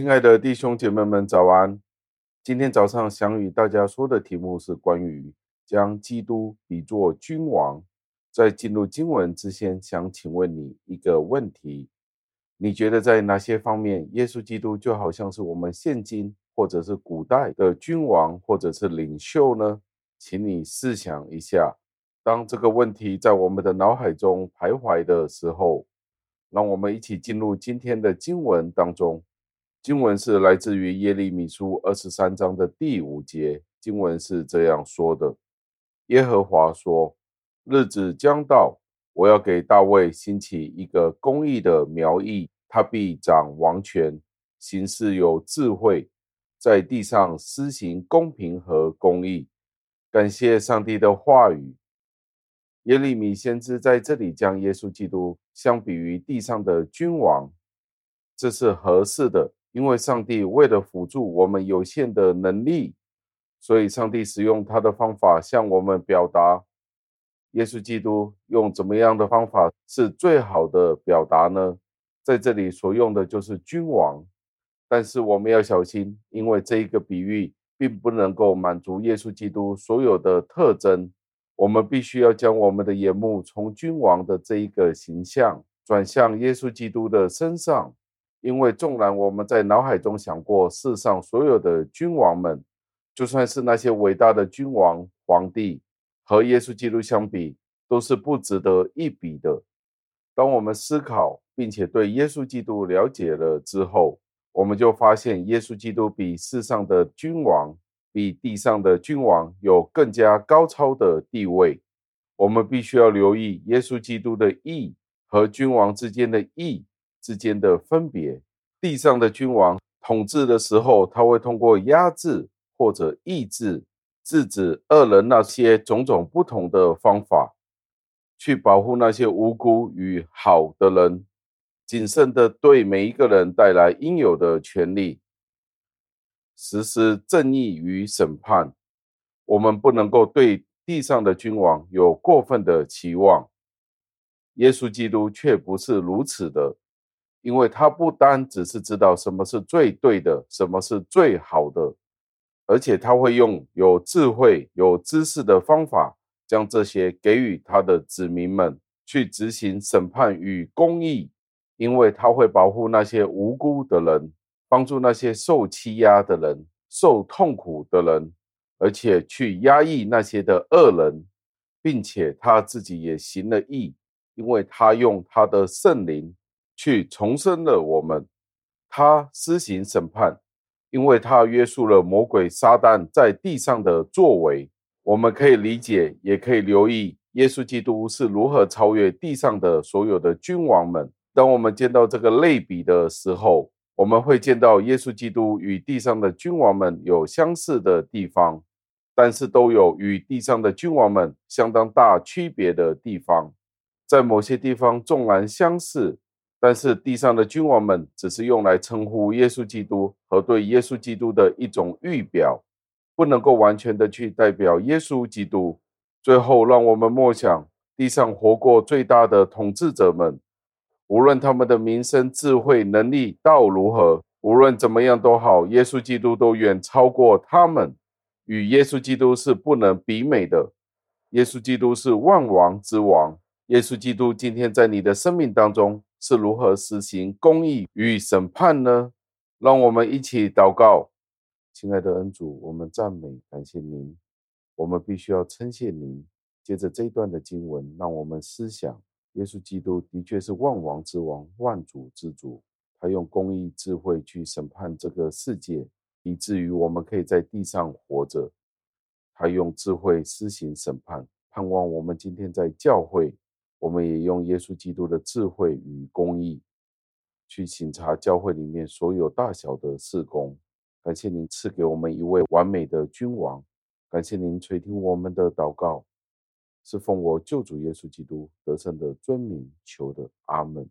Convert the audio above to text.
亲爱的弟兄姐妹们，早安！今天早上想与大家说的题目是关于将基督比作君王。在进入经文之前，想请问你一个问题：你觉得在哪些方面，耶稣基督就好像是我们现今或者是古代的君王或者是领袖呢？请你试想一下，当这个问题在我们的脑海中徘徊的时候，让我们一起进入今天的经文当中。经文是来自于耶利米书二十三章的第五节，经文是这样说的：耶和华说，日子将到，我要给大卫兴起一个公义的苗裔，他必掌王权，行事有智慧，在地上施行公平和公义。感谢上帝的话语。耶利米先知在这里将耶稣基督相比于地上的君王，这是合适的。因为上帝为了辅助我们有限的能力，所以上帝使用他的方法向我们表达。耶稣基督用怎么样的方法是最好的表达呢？在这里所用的就是君王，但是我们要小心，因为这一个比喻并不能够满足耶稣基督所有的特征。我们必须要将我们的眼目从君王的这一个形象转向耶稣基督的身上。因为纵然我们在脑海中想过世上所有的君王们，就算是那些伟大的君王、皇帝，和耶稣基督相比，都是不值得一比的。当我们思考并且对耶稣基督了解了之后，我们就发现耶稣基督比世上的君王、比地上的君王有更加高超的地位。我们必须要留意耶稣基督的义和君王之间的义。之间的分别，地上的君王统治的时候，他会通过压制或者抑制、制止恶人那些种种不同的方法，去保护那些无辜与好的人，谨慎的对每一个人带来应有的权利，实施正义与审判。我们不能够对地上的君王有过分的期望，耶稣基督却不是如此的。因为他不单只是知道什么是最对的，什么是最好的，而且他会用有智慧、有知识的方法，将这些给予他的子民们去执行审判与公义。因为他会保护那些无辜的人，帮助那些受欺压的人、受痛苦的人，而且去压抑那些的恶人，并且他自己也行了义，因为他用他的圣灵。去重生了我们，他施行审判，因为他约束了魔鬼撒旦在地上的作为。我们可以理解，也可以留意耶稣基督是如何超越地上的所有的君王们。当我们见到这个类比的时候，我们会见到耶稣基督与地上的君王们有相似的地方，但是都有与地上的君王们相当大区别的地方。在某些地方纵然相似。但是地上的君王们只是用来称呼耶稣基督和对耶稣基督的一种预表，不能够完全的去代表耶稣基督。最后，让我们默想地上活过最大的统治者们，无论他们的名声、智慧、能力到如何，无论怎么样都好，耶稣基督都远超过他们，与耶稣基督是不能比美的。耶稣基督是万王之王。耶稣基督今天在你的生命当中。是如何实行公义与审判呢？让我们一起祷告，亲爱的恩主，我们赞美感谢您。我们必须要称谢您。接着这一段的经文，让我们思想：耶稣基督的确是万王之王、万主之主。他用公义智慧去审判这个世界，以至于我们可以在地上活着。他用智慧施行审判，盼望我们今天在教会。我们也用耶稣基督的智慧与公义，去请查教会里面所有大小的事工。感谢您赐给我们一位完美的君王，感谢您垂听我们的祷告，是奉我救主耶稣基督得胜的尊名求的，阿门。